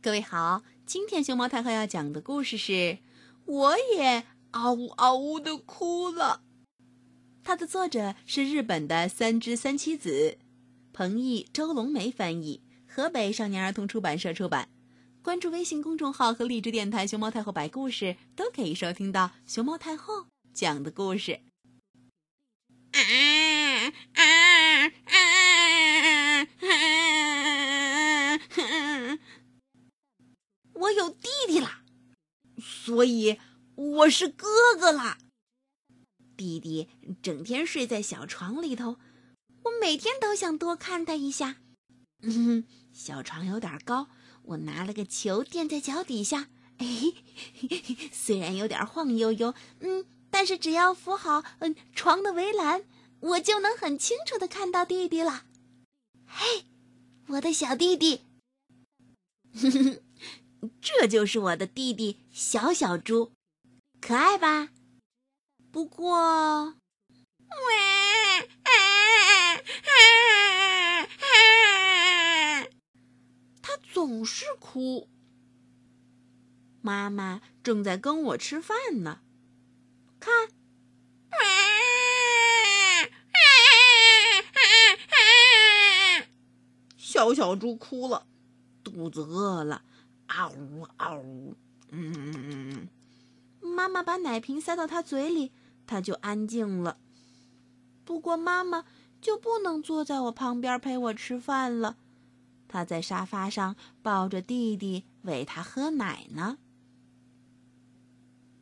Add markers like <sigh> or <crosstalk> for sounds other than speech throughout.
各位好，今天熊猫太后要讲的故事是《我也嗷呜嗷呜的哭了》。它的作者是日本的三只三七子，彭毅、周龙梅翻译，河北少年儿童出版社出版。关注微信公众号和荔枝电台“熊猫太后”白故事，都可以收听到熊猫太后讲的故事。啊啊啊啊！我有弟弟啦，所以我是哥哥啦。弟弟整天睡在小床里头，我每天都想多看他一下。嗯，小床有点高，我拿了个球垫在脚底下。哎，<laughs> 虽然有点晃悠悠，嗯，但是只要扶好嗯床的围栏，我就能很清楚的看到弟弟了。嘿，我的小弟弟。哼 <laughs> 哼这就是我的弟弟小小猪，可爱吧？不过，他总是哭。妈妈正在跟我吃饭呢，看，小小猪哭了，肚子饿了。嗷呜嗷呜，嗯，妈妈把奶瓶塞到他嘴里，他就安静了。不过妈妈就不能坐在我旁边陪我吃饭了，她在沙发上抱着弟弟喂他喝奶呢。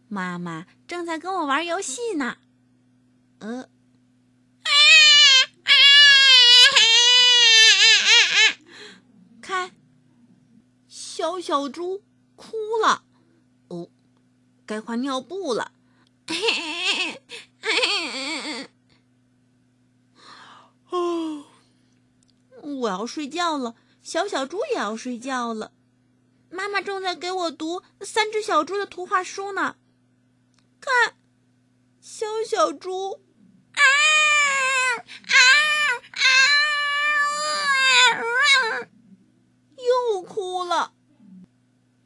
妈妈正在跟我玩游戏呢，呃，看。小猪哭了，哦，该换尿布了。哦，我要睡觉了，小小猪也要睡觉了。妈妈正在给我读三只小猪的图画书呢。看，小小猪。又哭了。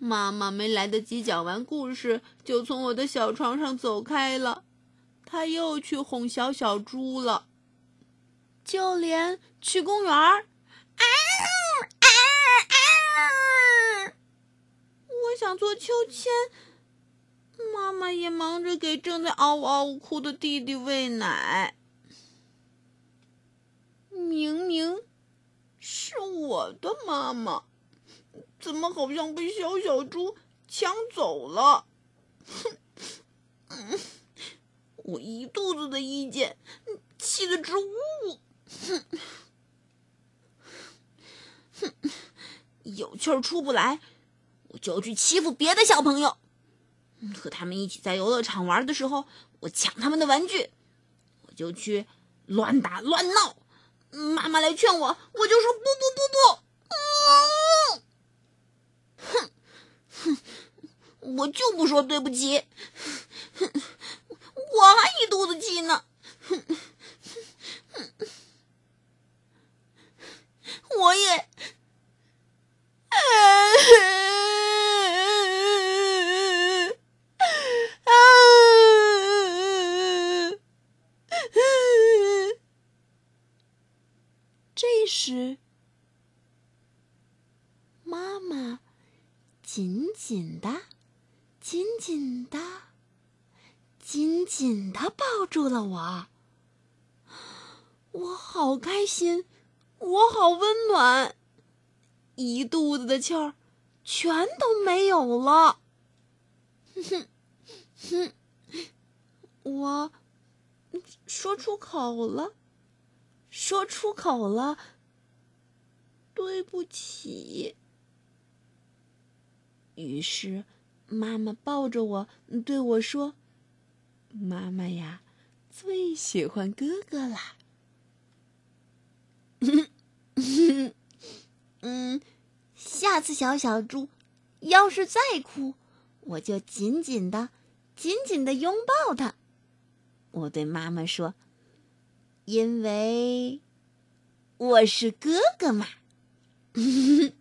妈妈没来得及讲完故事，就从我的小床上走开了。她又去哄小小猪了，就连去公园儿，啊啊啊！我想坐秋千，妈妈也忙着给正在嗷嗷哭的弟弟喂奶。明明是我的妈妈。怎么好像被小小猪抢走了？哼！我一肚子的意见，气得直呜呜。哼！哼！有气儿出不来，我就去欺负别的小朋友。和他们一起在游乐场玩的时候，我抢他们的玩具，我就去乱打乱闹。妈妈来劝我，我就说不不不不。我就不说对不起，我还一肚子气呢。我也，这时，妈妈紧紧的。紧紧的，紧紧的抱住了我。我好开心，我好温暖，一肚子的气儿全都没有了。<laughs> 哼哼，我说出口了，说出口了，对不起。于是。妈妈抱着我，对我说：“妈妈呀，最喜欢哥哥啦。<laughs> ”嗯，下次小小猪要是再哭，我就紧紧的、紧紧的拥抱他。我对妈妈说：“因为我是哥哥嘛。<laughs> ”